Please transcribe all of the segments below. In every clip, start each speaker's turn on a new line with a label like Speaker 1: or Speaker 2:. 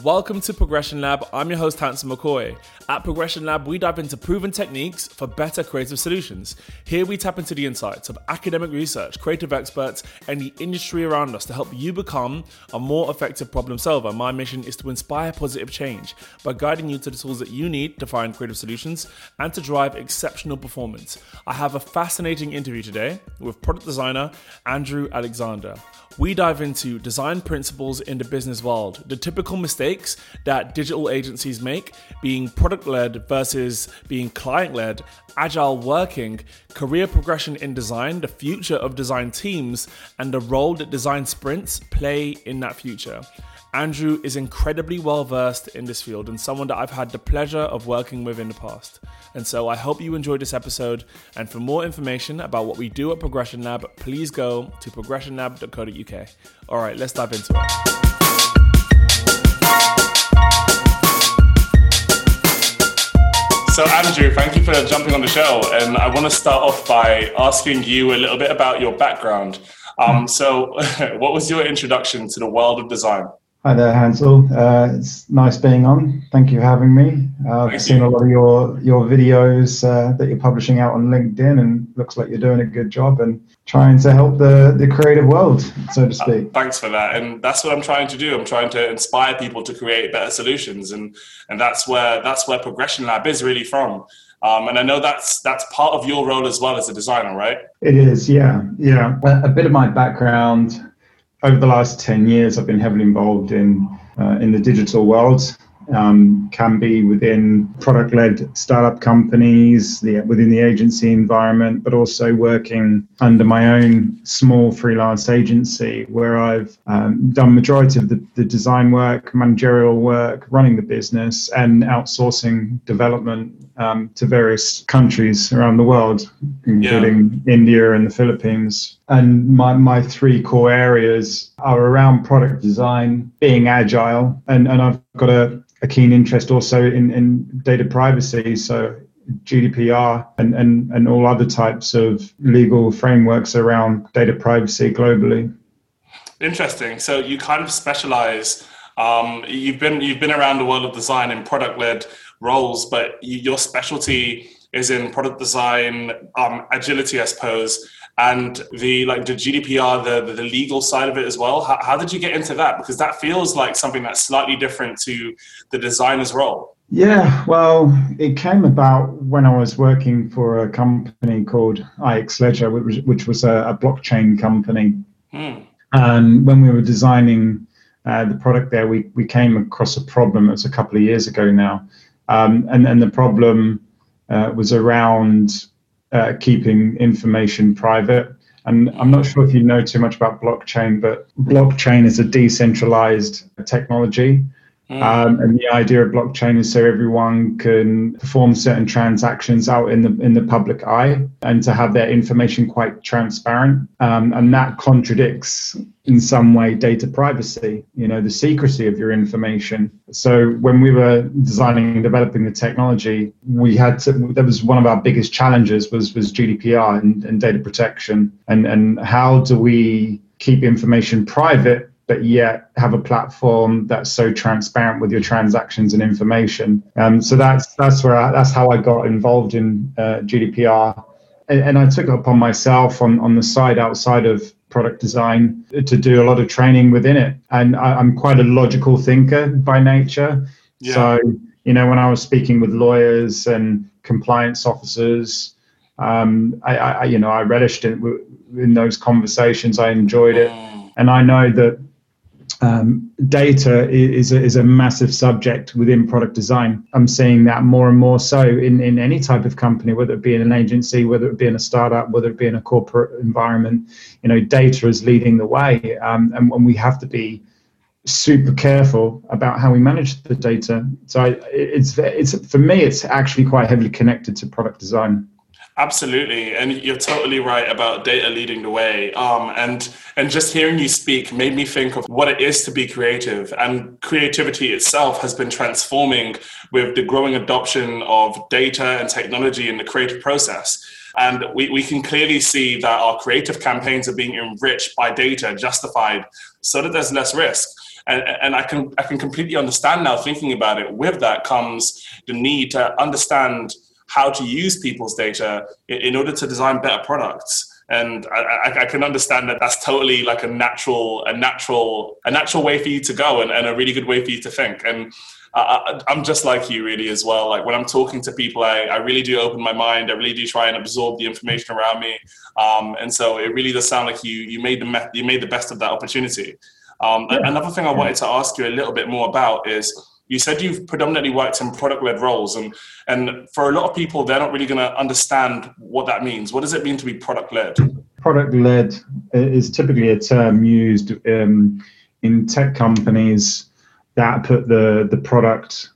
Speaker 1: Welcome to Progression Lab. I'm your host, Hanson McCoy. At Progression Lab, we dive into proven techniques for better creative solutions. Here, we tap into the insights of academic research, creative experts, and the industry around us to help you become a more effective problem solver. My mission is to inspire positive change by guiding you to the tools that you need to find creative solutions and to drive exceptional performance. I have a fascinating interview today with product designer Andrew Alexander. We dive into design principles in the business world, the typical mistakes that digital agencies make, being product led versus being client led, agile working, career progression in design, the future of design teams, and the role that design sprints play in that future. Andrew is incredibly well versed in this field and someone that I've had the pleasure of working with in the past. And so I hope you enjoyed this episode. And for more information about what we do at Progression Lab, please go to progressionlab.co.uk. All right, let's dive into it. So, Andrew, thank you for jumping on the show. And I want to start off by asking you a little bit about your background. Um, so, what was your introduction to the world of design?
Speaker 2: Hi there, Hansel. Uh, it's nice being on. Thank you for having me. Uh, I've seen you. a lot of your your videos uh, that you're publishing out on LinkedIn, and looks like you're doing a good job and trying to help the the creative world, so to speak.
Speaker 1: Uh, thanks for that, and that's what I'm trying to do. I'm trying to inspire people to create better solutions, and and that's where that's where Progression Lab is really from. Um, and I know that's that's part of your role as well as a designer, right?
Speaker 2: It is, yeah, yeah. A bit of my background over the last 10 years, I've been heavily involved in uh, in the digital world. Um, can be within product-led startup companies, the, within the agency environment, but also working under my own small freelance agency where I've um, done majority of the, the design work, managerial work, running the business, and outsourcing development um, to various countries around the world, including yeah. India and the Philippines. And my, my three core areas are around product design, being agile, and, and I've got a, a keen interest also in, in data privacy. So GDPR and, and, and all other types of legal frameworks around data privacy globally.
Speaker 1: Interesting. So you kind of specialize. Um, you've been you've been around the world of design in product led roles, but your specialty is in product design, um, agility, I suppose, and the like the GDPR, the, the legal side of it as well. How, how did you get into that? Because that feels like something that's slightly different to the designer's role.
Speaker 2: Yeah, well, it came about when I was working for a company called IX Ledger, which, which was a, a, blockchain company. Hmm. And when we were designing uh, the product there, we, we came across a problem. It was a couple of years ago now. Um, and, and the problem uh, was around uh, keeping information private. And I'm not sure if you know too much about blockchain, but blockchain is a decentralized technology. Mm. Um, and the idea of blockchain is so everyone can perform certain transactions out in the in the public eye and to have their information quite transparent. Um, and that contradicts in some way data privacy, you know, the secrecy of your information. So when we were designing and developing the technology, we had to, that was one of our biggest challenges was was GDPR and, and data protection and and how do we keep information private but yet have a platform that's so transparent with your transactions and information. Um, so that's that's where I, that's how I got involved in uh, GDPR, and, and, I took it upon myself on on the side outside of product design to do a lot of training within it. And I, am quite a logical thinker by nature, yeah. so you know when I was speaking with lawyers and compliance officers. Um, I, I, you know, I relished it in those conversations. I enjoyed it, mm. and I know that um, data is a, is a massive subject within product design. I'm seeing that more and more so in, in any type of company, whether it be in an agency, whether it be in a startup, whether it be in a corporate environment. You know, data is leading the way, um, and, and we have to be super careful about how we manage the data. So I, it's it's for me, it's actually quite heavily connected to product design.
Speaker 1: Absolutely, and you're totally right about data leading the way. Um, and and just hearing you speak made me think of what it is to be creative. And creativity itself has been transforming with the growing adoption of data and technology in the creative process. And we, we can clearly see that our creative campaigns are being enriched by data, justified, so that there's less risk. And, and I can I can completely understand now thinking about it. With that comes the need to understand how to use people's data in order to design better products. And I, I, can understand that that's totally like a natural a natural a natural way for you to go and, and a really good way for you to think. And I, am just like you really as well. Like when i'm talking to people I, I really do open my mind. I really do try and absorb the information around me. Um, and so it really does sound like you you made the me- you made the best of that opportunity. Um, yeah. another thing i wanted to ask you a little bit more about is you said you've predominantly worked in product-led roles and and for a lot of people they're not really going to understand what that means what does it mean to be product-led
Speaker 2: product-led is typically a term used um, in tech companies that put the the product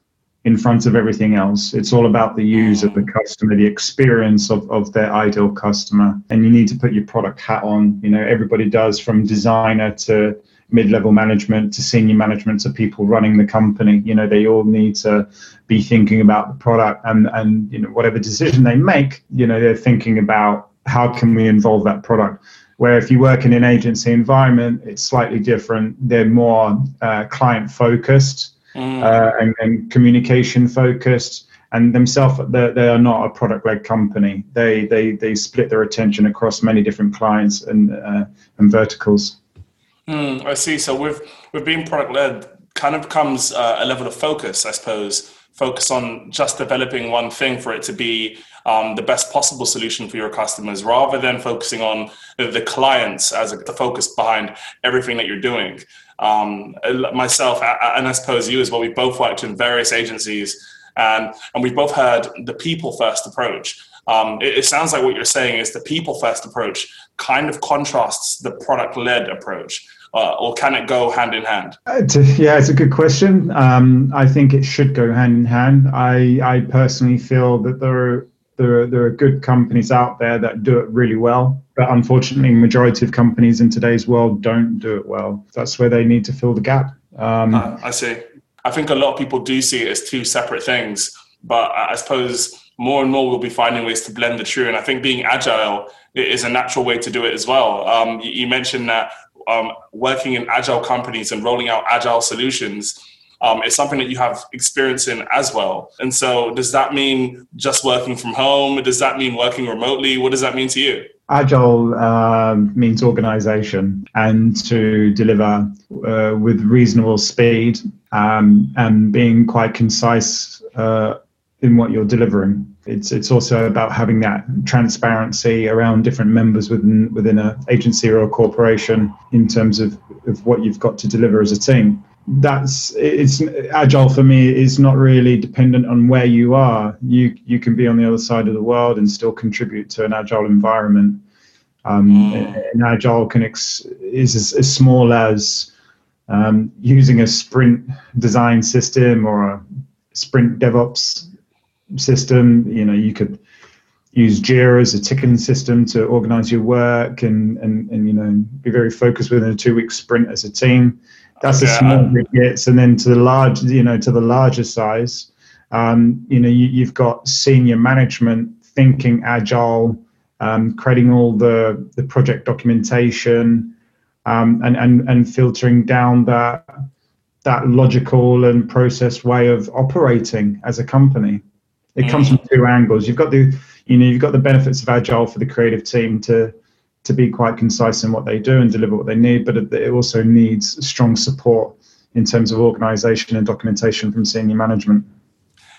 Speaker 2: in front of everything else. It's all about the user, the customer, the experience of, of their ideal customer. And you need to put your product hat on. You know, everybody does from designer to mid-level management to senior management to people running the company. You know they all need to be thinking about the product and and you know whatever decision they make you know they're thinking about how can we involve that product. Where if you work in an agency environment it's slightly different. They're more uh, client focused mm. uh, and, and communication focused and themselves they are not a product led company. They they they split their attention across many different clients and uh, and verticals
Speaker 1: Mm, I see. So with with being product led, kind of comes uh, a level of focus, I suppose. Focus on just developing one thing for it to be um, the best possible solution for your customers, rather than focusing on the clients as a, the focus behind everything that you're doing. Um, myself, and I suppose you as well, we both worked in various agencies, and and we both had the people first approach. Um, it, it, sounds like what you're saying is the people first approach kind of contrasts the product led approach uh, or can it go hand in hand?
Speaker 2: A, yeah, it's a good question. Um, I think it should go hand in hand. I, I personally feel that there are, there are there are good companies out there that do it really well, but unfortunately, majority of companies in today's world don't do it well. That's where they need to fill the gap.
Speaker 1: Um, uh, I see. I think a lot of people do see it as two separate things, but I suppose more and more we'll be finding ways to blend the two. And I think being agile is a natural way to do it as well. Um, you mentioned that um, working in agile companies and rolling out agile solutions um, is something that you have experience in as well. And so, does that mean just working from home? Does that mean working remotely? What does that mean to you?
Speaker 2: Agile uh, means organization and to deliver uh, with reasonable speed um, and being quite concise uh, in what you're delivering. It's it's also about having that transparency around different members within within an agency or a corporation in terms of, of what you've got to deliver as a team. That's it's agile for me is not really dependent on where you are. You you can be on the other side of the world and still contribute to an agile environment. Um, mm. An agile can ex, is as, as small as um, using a sprint design system or a sprint DevOps system. You know, you could use Jira as a ticketing system to organize your work and, and, and you know, be very focused within a two week sprint as a team. That's a small bit gets. And then to the large, you know, to the larger size, um, you know, you, you've got senior management thinking agile, um, creating all the, the project documentation, um, and, and, and filtering down that, that logical and process way of operating as a company. It comes from two angles. You've got the you know you've got the benefits of agile for the creative team to to be quite concise in what they do and deliver what they need, but it also needs strong support in terms of organization and documentation from senior management.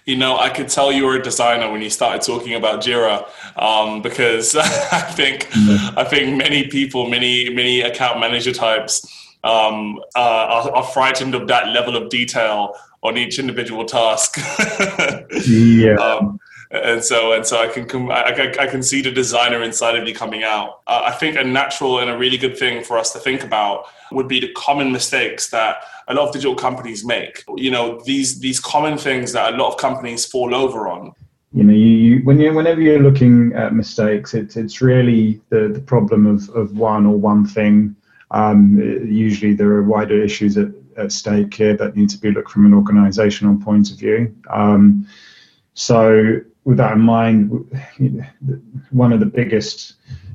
Speaker 1: You know, I could tell you were a designer when you started talking about Jira, um, because I think. I think many people, many many account manager types, um, uh, are, are, frightened of that level of detail on each individual task.
Speaker 2: yeah. Um,
Speaker 1: and so and so I can I, I, can see the designer inside of you coming out. Uh, I think a natural and a really good thing for us to think about would be the common mistakes that a lot of digital companies make. You know these these common things that a lot of companies fall over on.
Speaker 2: You know, you, you when you whenever you're looking at mistakes, it's it's really the the problem of of one or one thing. Um, usually there are wider issues at at stake here that need to be looked from an organizational point of view. Um, so, with that in mind, one of the biggest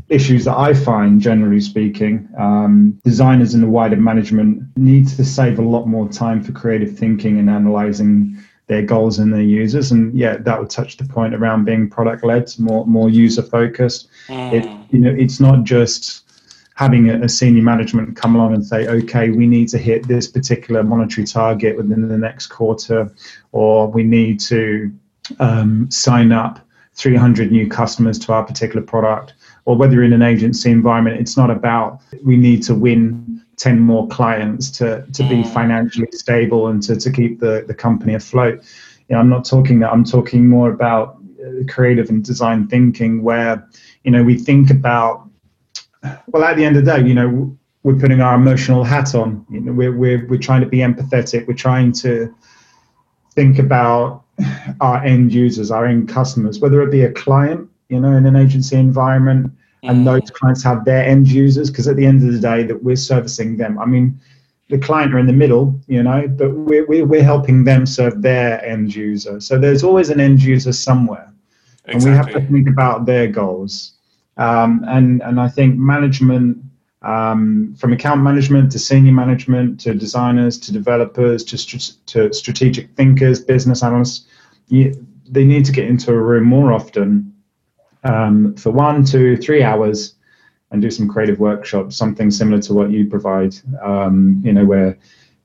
Speaker 2: issues that I find, generally speaking, um, designers and the wider management need to save a lot more time for creative thinking and analyzing their goals and their users. And yeah, that would touch the point around being product led, more more user focused. Mm. It, you know, it's not just having a, a, senior management come along and say, okay, we need to hit this particular monetary target within the next quarter, or we need to um, sign up 300 new customers to our particular product, or whether you're in an agency environment, it's not about we need to win 10 more clients to, to be mm. financially stable and to, to keep the, the company afloat. You know, I'm not talking that, I'm talking more about uh, creative and design thinking where, you know, we think about, well, at the end of the day, you know, we're putting our emotional hat on. You know, we're, we're, we're trying to be empathetic. We're trying to think about our end users, our end customers, whether it be a client, you know, in an agency environment, and mm. those clients have their end users, because at the end of the day, that we're servicing them. I mean, the client are in the middle, you know, but we're, we're helping them serve their end user. So there's always an end user somewhere. Exactly. And we have to think about their goals. Um, and, and I think management, um, from account management to senior management to designers to developers to, to strategic thinkers, business analysts, you, they need to get into a room more often um, for one, two, three hours and do some creative workshops, something similar to what you provide, um, you know, where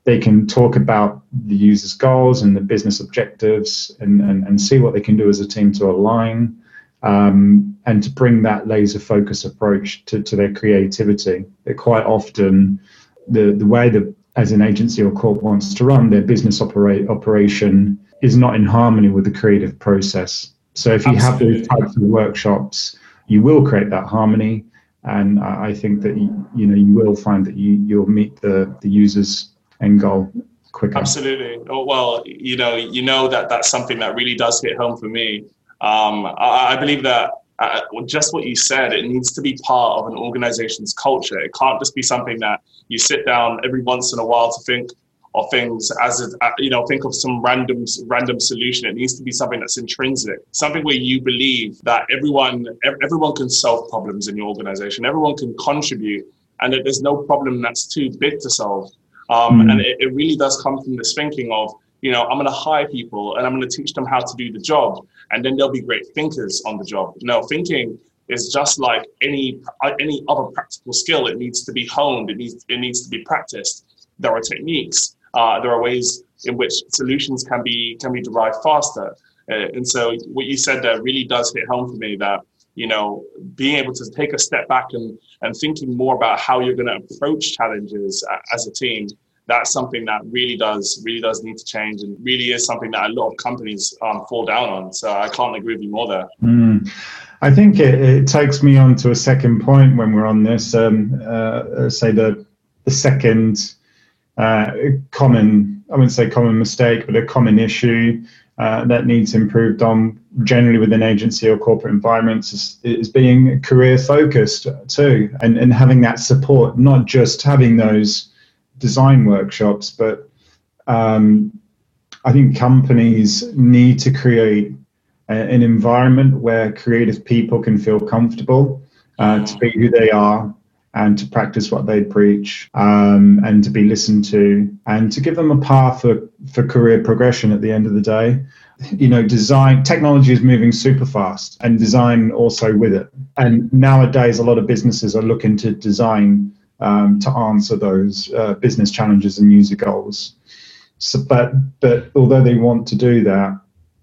Speaker 2: they can talk about the user's goals and the business objectives and, and, and see what they can do as a team to align um, and to bring that laser focus approach to, to their creativity. They're quite often the, the way that as an agency or corp wants to run their business operate, operation is not in harmony with the creative process. So if you Absolutely. have those types of workshops, you will create that harmony. And I think that you, you know you will find that you you'll meet the the user's end goal quicker.
Speaker 1: Absolutely. Oh, well, you know, you know that that's something that really does hit home for me um, I, I, believe that uh, just what you said, it needs to be part of an organization's culture. It can't just be something that you sit down every once in a while to think of things as a, uh, you know think of some random random solution it needs to be something that's intrinsic something where you believe that everyone everyone can solve problems in your organization everyone can contribute and that there's no problem that's too big to solve um, mm. and it, it really does come from this thinking of you know, I'm going to hire people and I'm going to teach them how to do the job, and then they'll be great thinkers on the job. No, thinking is just like any any other practical skill. It needs to be honed. It needs it needs to be practiced. There are techniques. Uh, there are ways in which solutions can be can be derived faster. Uh, and so, what you said there really does hit home for me. That you know, being able to take a step back and and thinking more about how you're going to approach challenges as a team that's something that really does really does need to change and really is something that a lot of companies um, fall down on. So I can't agree with you more there.
Speaker 2: Mm. I think it, it, takes me on to a second point when we're on this. Um, uh, say the the second uh, common, I wouldn't say common mistake, but a common issue uh, that needs improved on generally within agency or corporate environments is, is being career focused too, and and having that support, not just having those design workshops, but um, I think companies need to create a, an environment where creative people can feel comfortable uh, to be who they are and to practice what they preach um, and to be listened to and to give them a path for, for career progression at the end of the day. You know design technology is moving super fast and design also with it. And nowadays a lot of businesses are looking to design um, to answer those uh, business challenges and user goals. So, but but although they want to do that,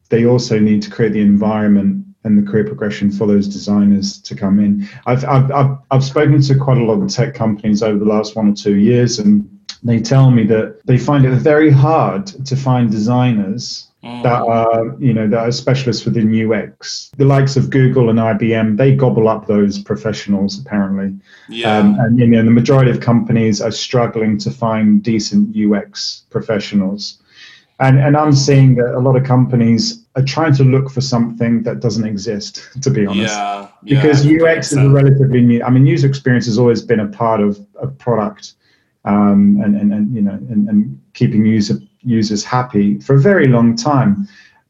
Speaker 2: they also need to create the environment and the career progression for those designers to come in. I've I've I've, I've spoken to quite a lot of tech companies over the last one or two years, and they tell me that they find it very hard to find designers. That are you know that are specialists within UX. The likes of Google and IBM they gobble up those professionals apparently, yeah. Um, and you know the majority of companies are struggling to find decent UX professionals. And, and I'm seeing that a lot of companies are trying to look for something that doesn't exist, to be honest. Yeah, because yeah, UX is a relatively new. I mean, user experience has always been a part of a product, um, and, and and you know, and, and keeping user users happy for a very long time.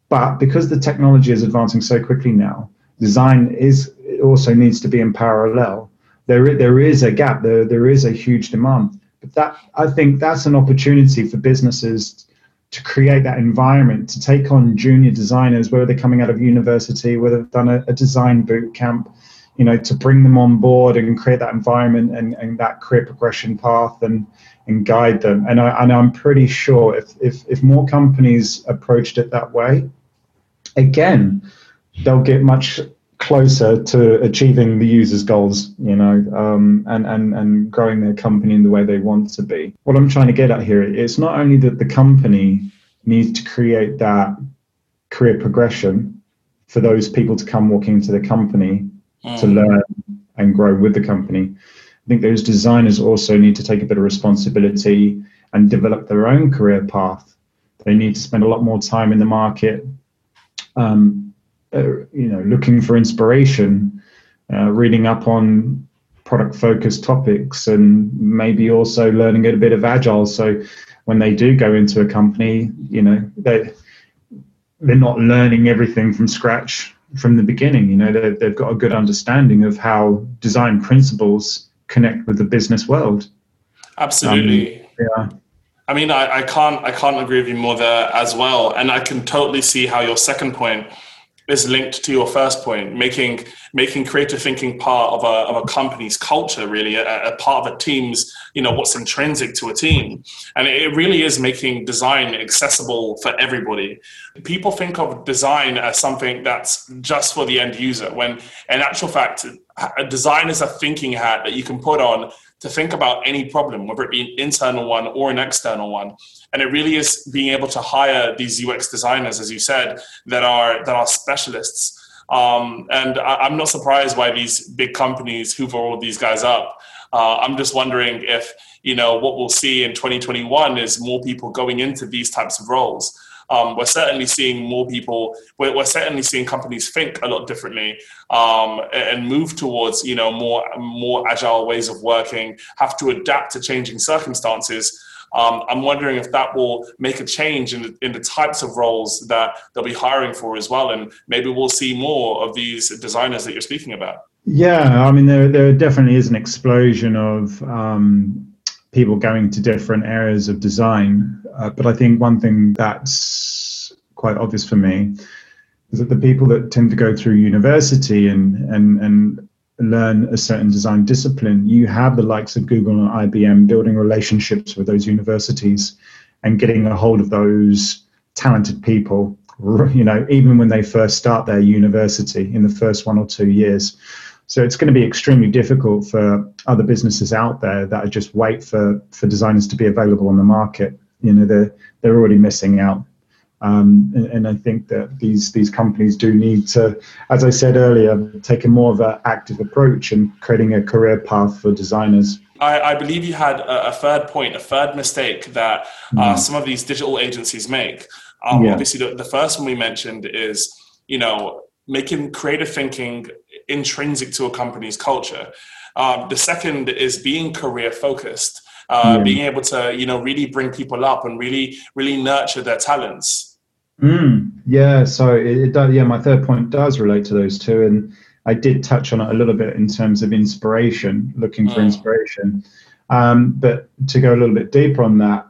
Speaker 2: But because the technology is advancing so quickly now, design is also needs to be in parallel. There, there is a gap. There, there is a huge demand. But that I think that's an opportunity for businesses to create that environment to take on junior designers, whether they're coming out of university, whether they've done a, a design boot camp, you know, to bring them on board and create that environment and, and that career progression path and and guide them. And I and I'm pretty sure if if if more companies approached it that way, again, they'll get much closer to achieving the user's goals, you know, um, and, and, and growing their company in the way they want to be. What I'm trying to get at here, it's not only that the company needs to create that career progression for those people to come walking into the company mm. to learn and grow with the company. I think those designers also need to take a bit of responsibility and develop their own career path. They need to spend a lot more time in the market um, uh, you know, looking for inspiration, uh, reading up on product focused topics, and maybe also learning a bit of agile. So when they do go into a company, you know, they they're not learning everything from scratch from the beginning. You know, they've, they've got a good understanding of how design principles connect with the business world.
Speaker 1: Absolutely. Um, yeah. I mean, I, I can't I can't agree with you more there as well, and I can totally see how your second point is linked to your first point, making making creative thinking part of a, of a company's culture, really, a, a, part of a team's, you know, what's intrinsic to a team. And it really is making design accessible for everybody. People think of design as something that's just for the end user, when in actual fact, a design is a thinking hat that you can put on to think about any problem, whether it be an internal one or an external one. And it really is being able to hire these UX designers, as you said, that are that are specialists. Um, and I, am not surprised why these big companies hoover all these guys up. Uh, I'm just wondering if you know what we'll see in 2021 is more people going into these types of roles. Um, we're certainly seeing more people. We're, we're, certainly seeing companies think a lot differently um, and move towards you know more more agile ways of working. Have to adapt to changing circumstances. Um, I'm wondering if that will make a change in the, in the types of roles that they'll be hiring for as well, and maybe we'll see more of these designers that you're speaking about.
Speaker 2: Yeah, I mean, there there definitely is an explosion of um, people going to different areas of design. Uh, but I think one thing that's quite obvious for me is that the people that tend to go through university and and and learn a certain design discipline, you have the likes of Google and IBM building relationships with those universities and getting a hold of those talented people. You know, even when they first start their university in the first one or two years. So it's going to be extremely difficult for other businesses out there that are just wait for, for designers to be available on the market. You know, they're, they're already missing out. Um, and, and, I think that these these companies do need to, as I said earlier, take a more of an active approach and creating a career path for designers.
Speaker 1: I, I believe you had a, a, third point, a third mistake that uh, mm. some of these digital agencies make. Um, yeah. Obviously, the, the first one we mentioned is, you know, making creative thinking intrinsic to a company's culture. Um, the second is being career focused, uh, yeah. being able to you know really bring people up and really really nurture their talents.
Speaker 2: Mm, yeah, so it, it does. Yeah, my third point does relate to those two, and I did touch on it a little bit in terms of inspiration, looking for mm. inspiration. Um, but to go a little bit deeper on that,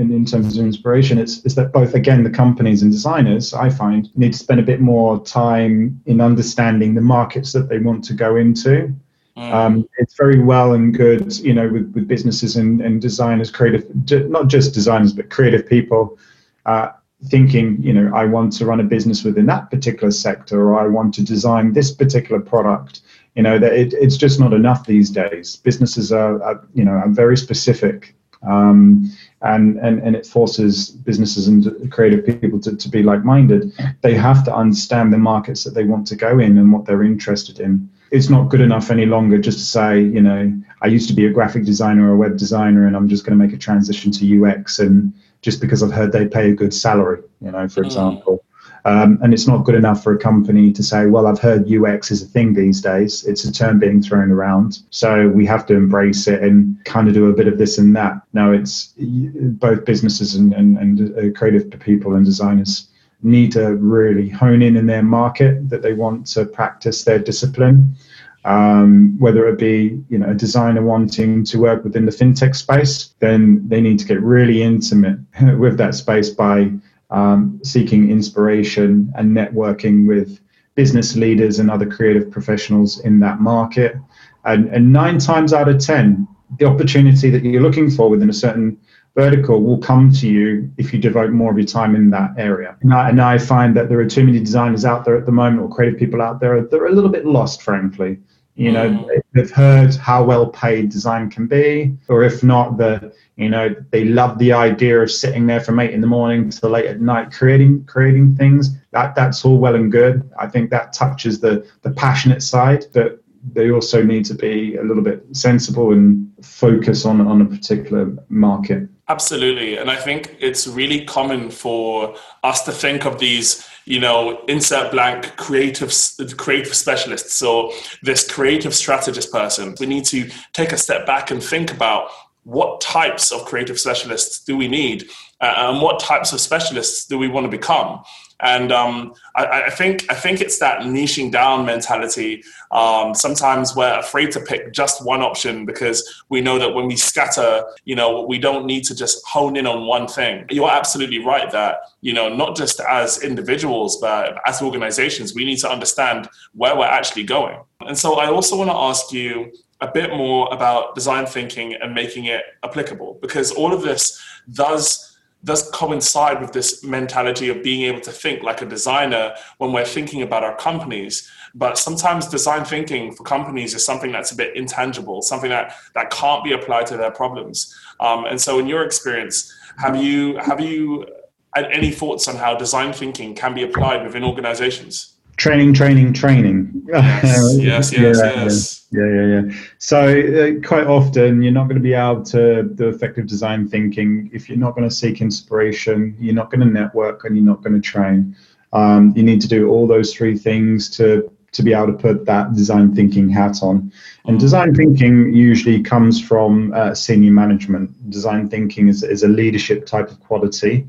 Speaker 2: in, in terms of inspiration, it's, it's that both, again, the companies and designers, I find, need to spend a bit more time in understanding the markets that they want to go into. Mm. Um, it's very well and good, you know, with, with businesses and, and designers, creative, not just designers, but creative people uh, thinking, you know, I want to run a business within that particular sector, or I want to design this particular product. You know, that it, it's just not enough these days. Businesses are, are you know, are very specific um, and, and, and it forces businesses and creative people to, to be like minded. They have to understand the markets that they want to go in and what they're interested in. It's not good enough any longer just to say, you know, I used to be a graphic designer or a web designer and I'm just going to make a transition to UX and just because I've heard they pay a good salary, you know, for mm. example. Um, and it's not good enough for a company to say, well, I've heard UX is a thing these days. It's a term being thrown around. So we have to embrace it and kind of do a bit of this and that. Now, it's both businesses and, and, and uh, creative people and designers need to really hone in in their market that they want to practice their discipline. Um, whether it be you know a designer wanting to work within the fintech space, then they need to get really intimate with that space by um, seeking inspiration and networking with business leaders and other creative professionals in that market. And, and nine times out of ten, the opportunity that you're looking for within a certain vertical will come to you if you devote more of your time in that area. And I, and I, find that there are too many designers out there at the moment, or creative people out there, that are a little bit lost, frankly. You know, mm. they've heard how well paid design can be, or if not, the you know they love the idea of sitting there from eight in the morning to late at night creating creating things. That that's all well and good. I think that touches the the passionate side, but they also need to be a little bit sensible and focus on on a particular market.
Speaker 1: Absolutely. And I think it's really common for us to think of these, you know, insert blank creative, creative specialists. So this creative strategist person, we need to take a step back and think about what types of creative specialists do we need uh, and what types of specialists do we want to become and um, I, I, think I think it's that niching down mentality. Um, sometimes we're afraid to pick just one option because we know that when we scatter, you know, we don't need to just hone in on one thing. You're absolutely right that you know, not just as individuals but as organizations, we need to understand where we're actually going. And so I also want to ask you a bit more about design thinking and making it applicable because all of this does does coincide with this mentality of being able to think like a designer when we're thinking about our companies. But sometimes design thinking for companies is something that's a bit intangible, something that, that can't be applied to their problems. Um, and so, in your experience, have you have you had any thoughts on how design thinking can be applied within organizations?
Speaker 2: Training, training, training.
Speaker 1: Yes, yes, yes,
Speaker 2: yeah, yes. Yeah, yeah, yeah. So uh, quite often you're not going to be able to do effective design thinking if you're not going to seek inspiration, you're not going to network, and you're not going to train. Um, you need to do all those three things to to be able to put that design thinking hat on. And mm. design thinking usually comes from uh, senior management. Design thinking is, is a leadership type of quality.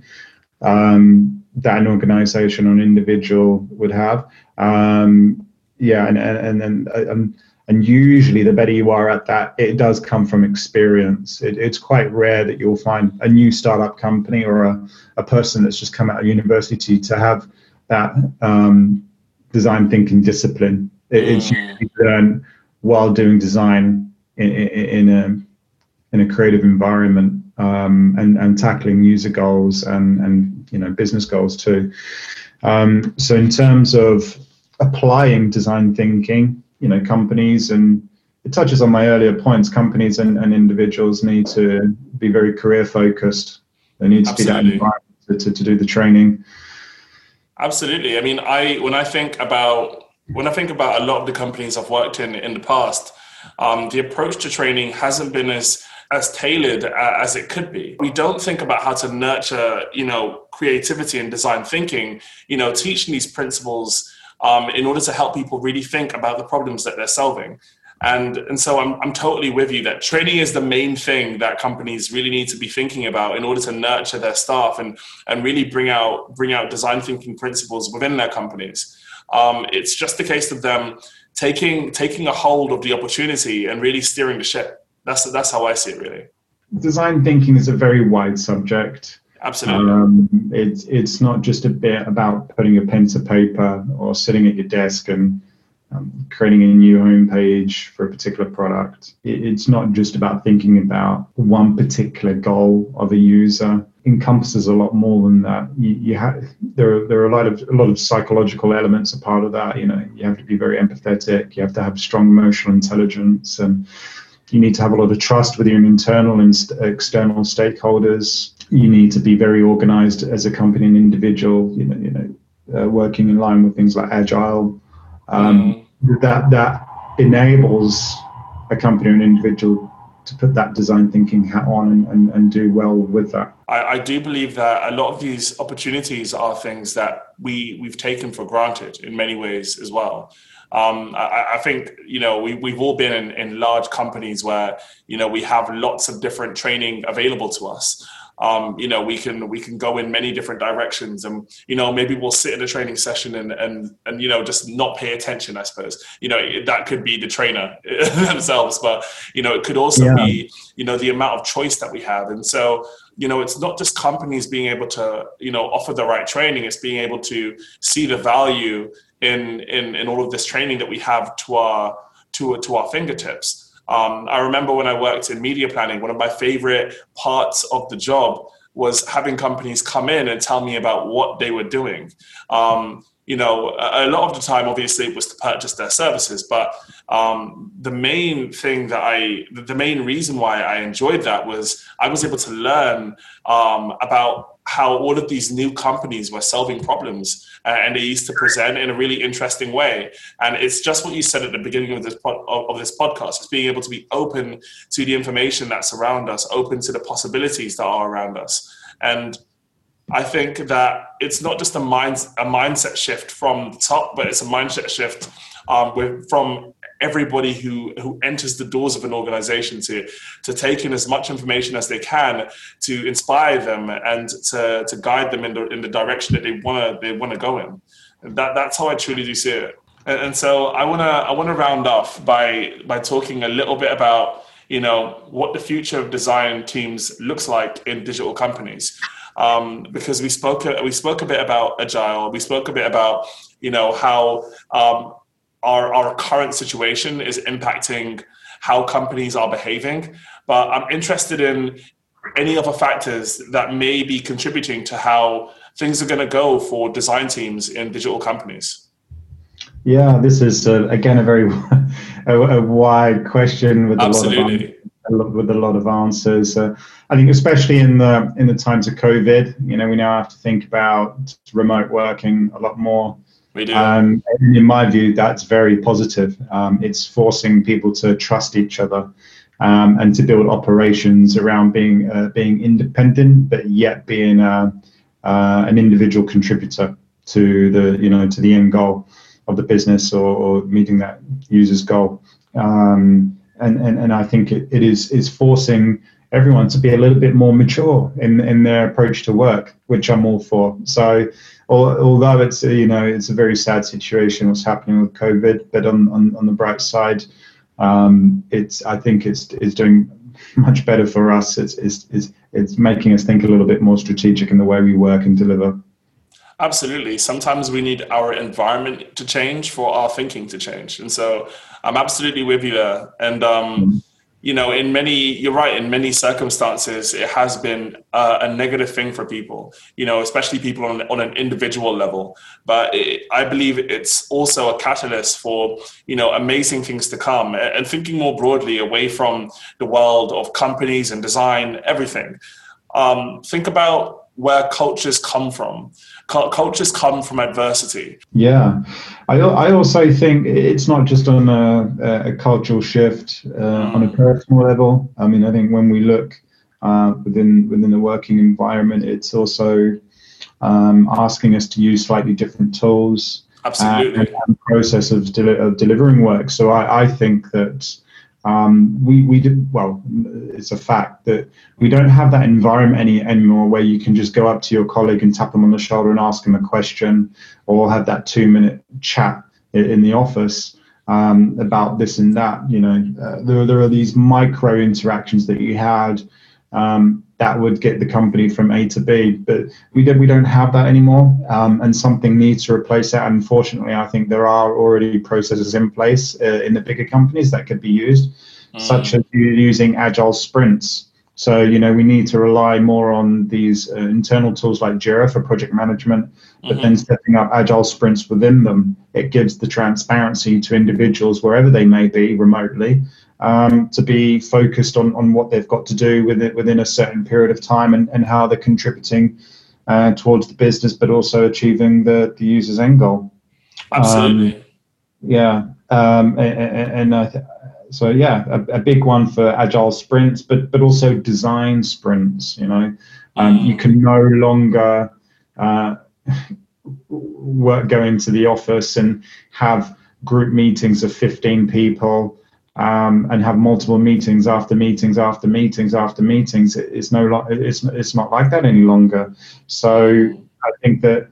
Speaker 2: Um, that an organization or an individual would have. Um, yeah, and and and and, and usually the better you are at that, it does come from experience. It, it's quite rare that you'll find a new startup company or a, a person that's just come out of university to have that um, design thinking discipline. It, it's mm. usually learned while doing design in, in, in a in a creative environment um, and and tackling user goals and and you know business goals too. Um, so in terms of applying design thinking, you know, companies and it touches on my earlier points. Companies and, and individuals need to be very career focused. Needs Absolutely. to be that environment to, to, to do the training.
Speaker 1: Absolutely. I mean, I when I think about when I think about a lot of the companies I've worked in in the past, um, the approach to training hasn't been as as tailored uh, as it could be. We don't think about how to nurture, you know, creativity and design thinking. You know, teaching these principles um, in order to help people really think about the problems that they're solving. And and so I'm I'm totally with you that training is the main thing that companies really need to be thinking about in order to nurture their staff and and really bring out bring out design thinking principles within their companies. Um, it's just a case of them taking taking a hold of the opportunity and really steering the ship. That's that's how I see it, really.
Speaker 2: Design thinking is a very wide subject.
Speaker 1: Absolutely. Um,
Speaker 2: it's it's not just a bit about putting a pen to paper or sitting at your desk and um, creating a new homepage for a particular product. It, it's not just about thinking about one particular goal of a user. It encompasses a lot more than that. You, you have there are, there are a lot of a lot of psychological elements a part of that. You know, you have to be very empathetic. You have to have strong emotional intelligence and you need to have a lot of trust with your internal and st- external stakeholders. You need to be very organized as a company and individual. You know, you know, uh, working in line with things like agile. Um, mm. That that enables a company or an individual to put that design thinking hat on and, and, and do well with that.
Speaker 1: I, I, do believe that a lot of these opportunities are things that we, we've taken for granted in many ways as well. Um, I, I, think you know we, we've all been in, in large companies where you know we have lots of different training available to us. Um, you know we can we can go in many different directions and you know maybe we'll sit in a training session and and and you know just not pay attention i suppose. You know that could be the trainer themselves but you know it could also yeah. be you know the amount of choice that we have. And so you know it's not just companies being able to you know offer the right training. It's being able to see the value in in in all of this training that we have to our to to our fingertips um, I remember when I worked in media planning, one of my favorite parts of the job was having companies come in and tell me about what they were doing. Um, you know, a, lot of the time, obviously, it was to purchase their services, but um, the main thing that I, the main reason why I enjoyed that was I was able to learn um, about how all of these new companies were solving problems uh, and they used to present in a really interesting way. And it's just what you said at the beginning of this of, of, this podcast it's being able to be open to the information that's around us open to the possibilities that are around us. And I think that it's not just a mind a mindset shift from the top, but it's a mindset shift um, with, from everybody who who enters the doors of an organization to to take in as much information as they can to inspire them and to to guide them in the in the direction that they wanna they wanna go in. And that that's how I truly do see it. And, and so I wanna I wanna round off by by talking a little bit about you know what the future of design teams looks like in digital companies. Um, because we spoke we spoke a bit about agile, we spoke a bit about you know how um, our, our current situation is impacting how companies are behaving. But I'm interested in any other factors that may be contributing to how things are going to go for design teams in digital companies.
Speaker 2: Yeah, this is uh, again a very a, a, wide question with
Speaker 1: Absolutely.
Speaker 2: a lot of with a lot of answers. Uh, I think especially in the in the times of COVID, you know, we now have to think about remote working a lot more.
Speaker 1: We do. Um,
Speaker 2: in my view, that's very positive. Um, it's forcing people to trust each other um, and to build operations around being uh, being independent, but yet being uh, uh, an individual contributor to the you know to the end goal of the business or, or meeting that user's goal. Um, and, and and I think it, it is is forcing everyone to be a little bit more mature in in their approach to work, which I'm all for. So although it's a, you know it's a very sad situation what's happening with COVID, but on on, on the bright side, um, it's I think it's it's doing much better for us. It's, it's it's it's making us think a little bit more strategic in the way we work and deliver.
Speaker 1: Absolutely. Sometimes we need our environment to change for our thinking to change, and so I'm absolutely with you there. And um, mm-hmm you know, in many, you're right, in many circumstances, it has been a negative thing for people, you know, especially people on, on an individual level. But it, I believe it's also a catalyst for, you know, amazing things to come and thinking more broadly away from the world of companies and design, everything. Um, think about where cultures come from cultures come from adversity.
Speaker 2: Yeah, I, I also think it's not just on a, a cultural shift uh, mm. on a personal level. I mean, I think when we look uh, within within the working environment, it's also um, asking us to use slightly different tools.
Speaker 1: Absolutely.
Speaker 2: And, and process of, deli- of delivering work. So I, I think that um, we we did well. It's a fact that we don't have that environment any anymore where you can just go up to your colleague and tap them on the shoulder and ask them a question, or have that two minute chat in the office um, about this and that. You know, uh, there there are these micro interactions that you had um, that would get the company from A to B. But we don't we don't have that anymore, um, and something needs to replace that. Unfortunately, I think there are already processes in place uh, in the bigger companies that could be used, mm. such as using agile sprints. So you know we need to rely more on these uh, internal tools like Jira for project management, but mm-hmm. then setting up agile sprints within them. It gives the transparency to individuals wherever they may be remotely um, to be focused on, on what they've got to do within, within a certain period of time and, and how they're contributing uh, towards the business, but also achieving the, the user's end goal.
Speaker 1: Absolutely.
Speaker 2: Um, yeah. Um, and, and th- so, yeah, a, a, big one for agile sprints, but, but also design sprints. You know, um, mm. you can no longer uh, work, go into the office and have group meetings of 15 people um, and have multiple meetings after meetings after meetings after meetings. It's no, it's it's not like that any longer. So I think that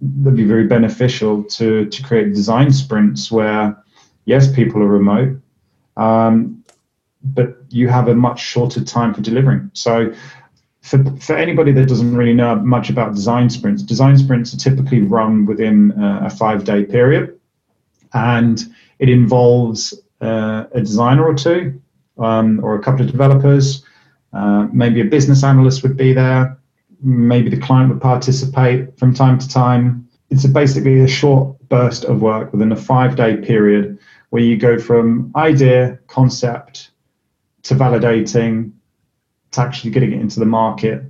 Speaker 2: that'd be very beneficial to to create design sprints where, yes, people are remote, um, but you have a much shorter time for delivering. So. For, for anybody that doesn't really know much about design sprints, design sprints are typically run within a five day period and it involves uh, a designer or two, um, or a couple of developers. Uh, maybe a business analyst would be there. Maybe the client would participate from time to time. It's a basically a short burst of work within a five day period where you go from idea, concept, to validating, to actually getting it into the market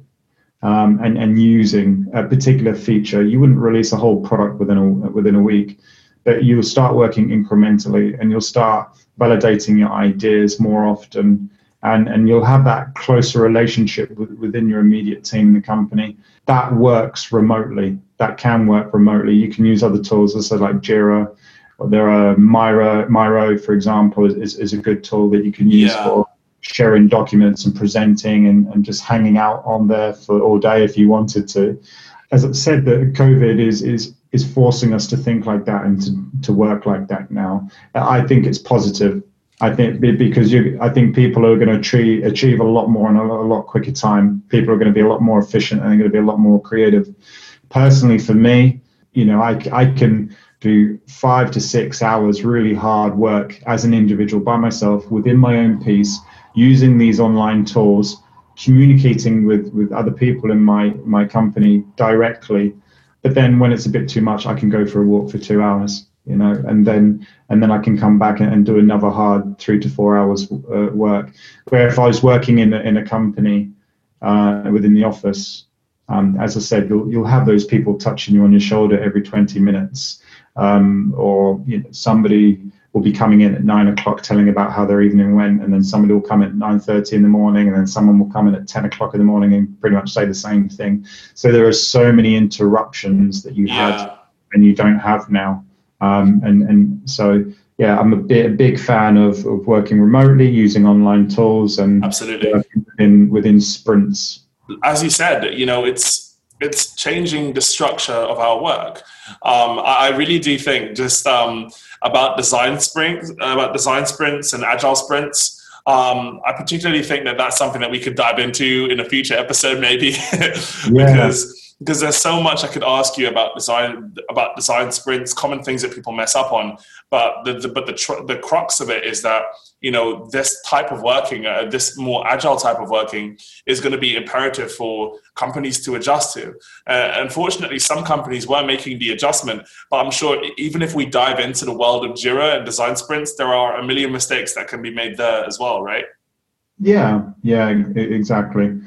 Speaker 2: um, and, and using a particular feature. You wouldn't release a whole product within a, within a week that you'll start working incrementally and you'll start validating your ideas more often and, and you'll have that closer relationship with, within your immediate team in the company. That works remotely. That can work remotely. You can use other tools, also like Jira. Or there are Miro, Miro, for example, is, is a good tool that you can use yeah. for sharing documents and presenting and, and just hanging out on there for all day if you wanted to. As I said, that COVID is is is forcing us to think like that and to, to work like that now. I think it's positive. I think because you, I think people are going to achieve, achieve a lot more in a, a lot quicker time. People are going to be a lot more efficient and they're going to be a lot more creative. Personally, for me, you know, I, I can do five to six hours really hard work as an individual by myself within my own piece using these online tools, communicating with, with other people in my, my company directly but then when it's a bit too much, I can go for a walk for two hours, you know, and then and then I can come back and, and do another hard three to four hours uh, work. Where if I was working in a, in a company uh, within the office, um, as I said, you'll you'll have those people touching you on your shoulder every 20 minutes, um, or you know, somebody will be coming in at nine o'clock telling about how their evening went, and then somebody will come at nine thirty in the morning, and then someone will come in at ten o'clock in the morning and pretty much say the same thing. So there are so many interruptions that you yeah. had and you don't have now, um, and and so yeah, I'm a, bit, a big fan of, of working remotely, using online tools, and
Speaker 1: absolutely
Speaker 2: within within sprints.
Speaker 1: As you said, you know, it's it's changing the structure of our work. Um, I, I, really do think just um, about design sprints, about design sprints and agile sprints. Um, I particularly think that that's something that we could dive into in a future episode, maybe, because because there's so much I could ask you about design about design sprints, common things that people mess up on. But the, the but the tr- the crux of it is that you know this type of working, uh, this more agile type of working, is going to be imperative for companies to adjust to. Uh, unfortunately, some companies were making the adjustment, but I'm sure even if we dive into the world of Jira and design sprints, there are a million mistakes that can be made there as well, right?
Speaker 2: Yeah, yeah, exactly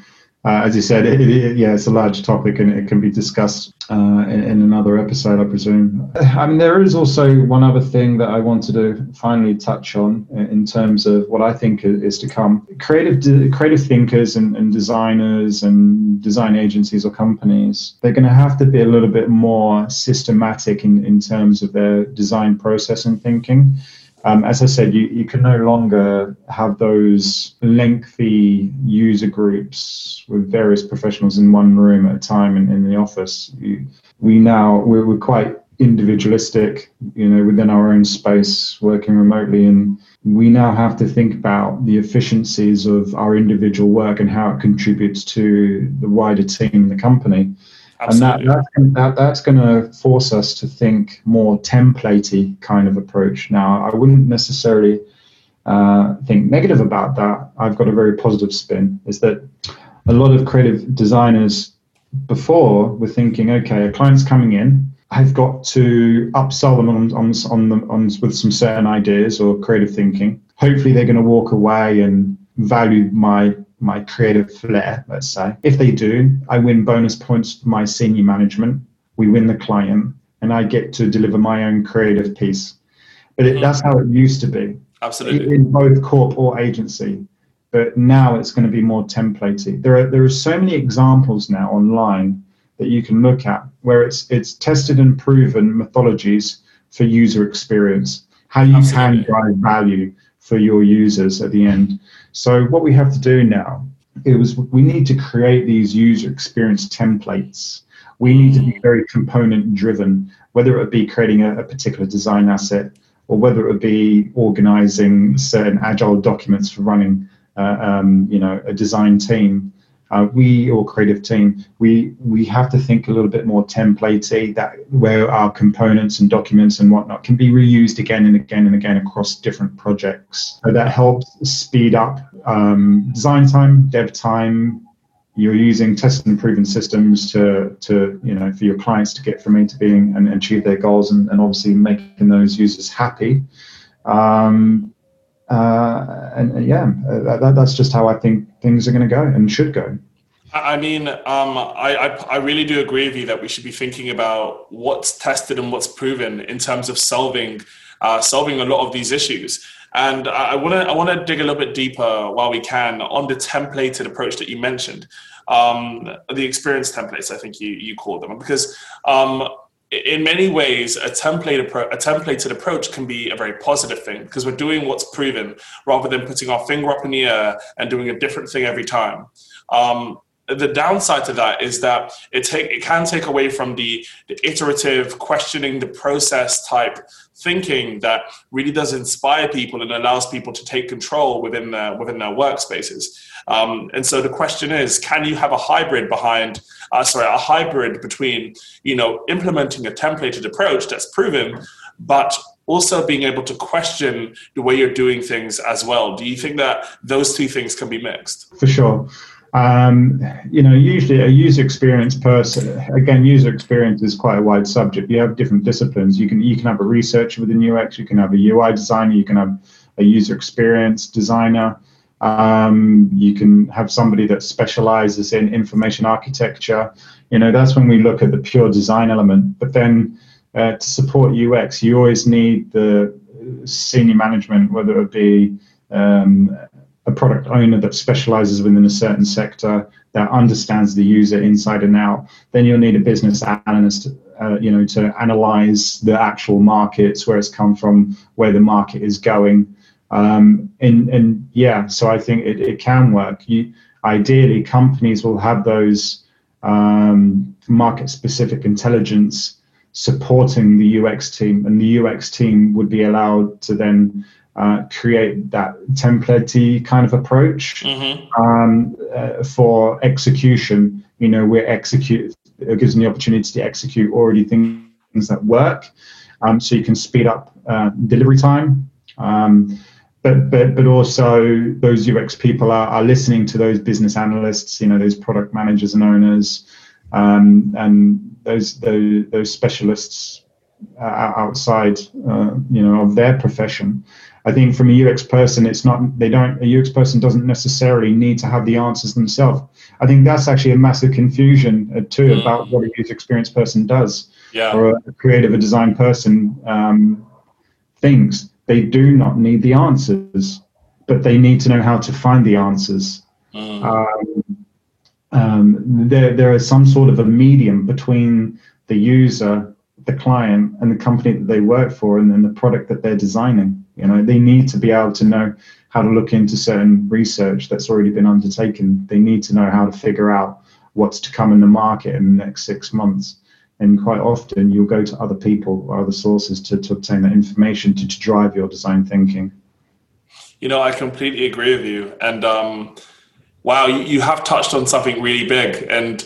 Speaker 2: uh, as you said, it, it, yeah, it's a large topic and it can be discussed uh, in, in, another episode, I presume. I mean, there is also one other thing that I wanted to finally touch on in terms of what I think is to come. Creative, creative thinkers and, and designers and design agencies or companies, they're going to have to be a little bit more systematic in, in terms of their design process and thinking. Um, as I said, you, you can no longer have those lengthy user groups with various professionals in one room at a time in, in the office. You, we now, we're, we're quite individualistic, you know, within our own space, working remotely. And we now have to think about the efficiencies of our individual work and how it contributes to the wider team in the company. Absolutely. And that, that, that that's going to force us to think more templatey kind of approach. Now, I wouldn't necessarily uh, think negative about that. I've got a very positive spin. Is that a lot of creative designers before were thinking, okay, a client's coming in. I've got to upsell them on, on, on, the, on with some certain ideas or creative thinking. Hopefully, they're going to walk away and value my my creative flair, let's say. If they do, I win bonus points for my senior management. We win the client, and I get to deliver my own creative piece. But it, hmm. that's how it used to be.
Speaker 1: Absolutely.
Speaker 2: In both corp or agency. But now it's going to be more templatey. There are there are so many examples now online that you can look at where it's it's tested and proven methodologies for user experience, how you Absolutely. can drive value for your users at the end. So what we have to do now is we need to create these user experience templates. We need to be very component driven, whether it be creating a, a particular design asset or whether it be organizing certain agile documents for running, uh, um, you know, a design team uh, we or creative team, we we have to think a little bit more templatey that where our components and documents and whatnot can be reused again and again and again across different projects. So that helps speed up um, design time, dev time. You're using tested and proven systems to to you know for your clients to get from A to B and, and achieve their goals and, and obviously making those users happy. Um, uh, and, yeah, uh, that, that's just how I think things are going to go and should go.
Speaker 1: I mean, um, I, I, I really do agree with you that we should be thinking about what's tested and what's proven in terms of solving uh, solving a lot of these issues. And I want to I want to dig a little bit deeper while we can on the templated approach that you mentioned, um, the experience templates. I think you you call them because um, in many ways, a template appro- a templated approach can be a very positive thing because we're doing what's proven rather than putting our finger up in the air and doing a different thing every time. Um, the downside to that is that it take it can take away from the, the iterative questioning the process type thinking that really does inspire people and allows people to take control within their within their workspaces. Um, and so the question is, can you have a hybrid behind, uh, sorry, a hybrid between you know implementing a templated approach that's proven, but also being able to question the way you're doing things as well. Do you think that those two things can be mixed?
Speaker 2: For sure. Um, you know, usually a user experience person, again, user experience is quite a wide subject. You have different disciplines. You can you can have a researcher within UX, you can have a UI designer, you can have a user experience designer. Um, you can have somebody that specializes in information architecture. You know, that's when we look at the pure design element. But then uh, to support UX, you always need the senior management, whether it be um, a product owner that specializes within a certain sector that understands the user inside and out. Then you'll need a business analyst, uh, you know, to analyze the actual markets, where it's come from, where the market is going. Um, and, and yeah, so I think it, it can work. You, ideally, companies will have those um, market specific intelligence supporting the UX team, and the UX team would be allowed to then uh, create that templatey kind of approach mm-hmm. um, uh, for execution. You know, we're execute it gives them the opportunity to execute already things that work, um, so you can speed up uh, delivery time. Um, but but but also those UX people are, are listening to those business analysts, you know, those product managers and owners, um, and those those, those specialists uh, outside, uh, you know, of their profession. I think from a UX person, it's not they don't a UX person doesn't necessarily need to have the answers themselves. I think that's actually a massive confusion uh, too mm. about what a user experience person does
Speaker 1: yeah.
Speaker 2: or a creative or design person um, things. They do not need the answers, but they need to know how to find the answers. Mm. Um, um, there, there is some sort of a medium between the user, the client, and the company that they work for, and then the product that they're designing. You know, they need to be able to know how to look into certain research that's already been undertaken. They need to know how to figure out what's to come in the market in the next six months. And quite often, you'll go to other people or other sources to, to obtain that information to, to drive your design thinking.
Speaker 1: You know, I completely agree with you. And um, wow, you, you have touched on something really big. And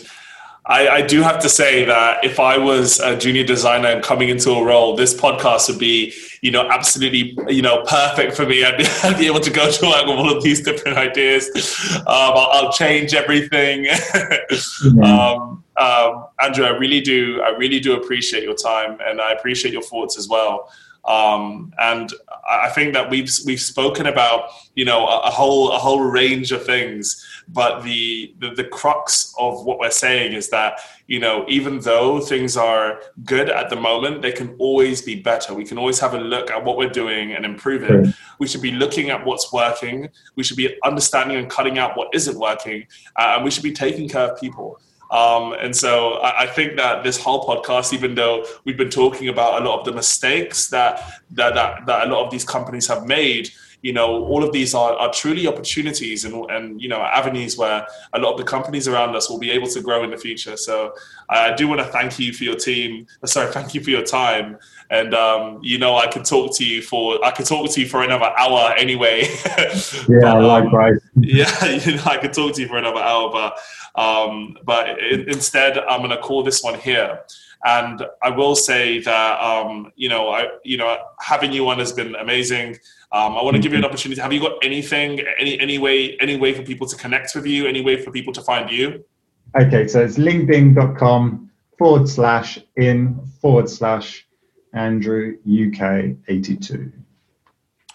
Speaker 1: I, I, do have to say that if I was a junior designer and coming into a role, this podcast would be, you know, absolutely, you know, perfect for me. I'd, I'd be able to go to work with all of these different ideas. Um, I'll, I'll, change everything. mm-hmm. um, um, Andrew, I really do, I really do appreciate your time, and I appreciate your thoughts as well. Um, and I think that we've we've spoken about you know a, a, whole a whole range of things, but the, the the crux of what we're saying is that you know even though things are good at the moment, they can always be better. We can always have a look at what we're doing and improve it. We should be looking at what's working. We should be understanding and cutting out what isn't working, uh, and we should be taking care of people. Um, and so I, I, think that this whole podcast, even though we've been talking about a lot of the mistakes that, that, that, that a lot of these companies have made, you know, all of these are, are truly opportunities and, and, you know, avenues where a lot of the companies around us will be able to grow in the future. So I do want to thank you for your team. Sorry, thank you for your time. And, um, you know, I could talk to you for, I could talk to you for another hour anyway.
Speaker 2: yeah, but, um, likewise.
Speaker 1: yeah, you know, I could talk to you for another hour, but, um, but instead I'm going to call this one here. And I will say that um, you know, I you know, having you on has been amazing. Um, I want to give you an mm-hmm. opportunity. Have you got anything, any any way, any way for people to connect with you? Any way for people to find you?
Speaker 2: Okay, so it's linkedin.com forward slash in forward slash Andrew UK eighty two.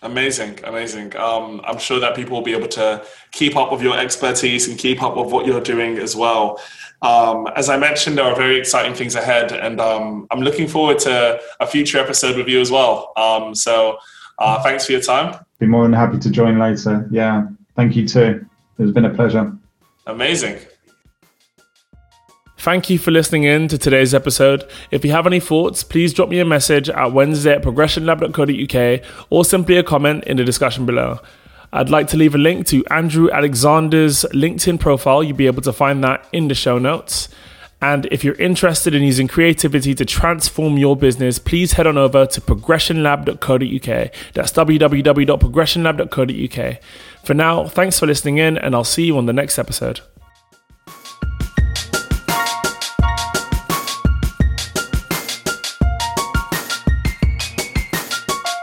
Speaker 1: Amazing, amazing. Um, I'm sure that people will be able to keep up with your expertise and keep up with what you're doing as well. Um, as I mentioned, there are very exciting things ahead, and um, I'm looking forward to a future episode with you as well. Um, so, uh, thanks for your time.
Speaker 2: Be more than happy to join later. Yeah, thank you too. It's been a pleasure.
Speaker 1: Amazing. Thank you for listening in to today's episode. If you have any thoughts, please drop me a message at Wednesday at progressionlab.co.uk or simply a comment in the discussion below. I'd like to leave a link to Andrew Alexander's LinkedIn profile. You'll be able to find that in the show notes. And if you're interested in using creativity to transform your business, please head on over to progressionlab.co.uk. That's www.progressionlab.co.uk. For now, thanks for listening in, and I'll see you on the next episode.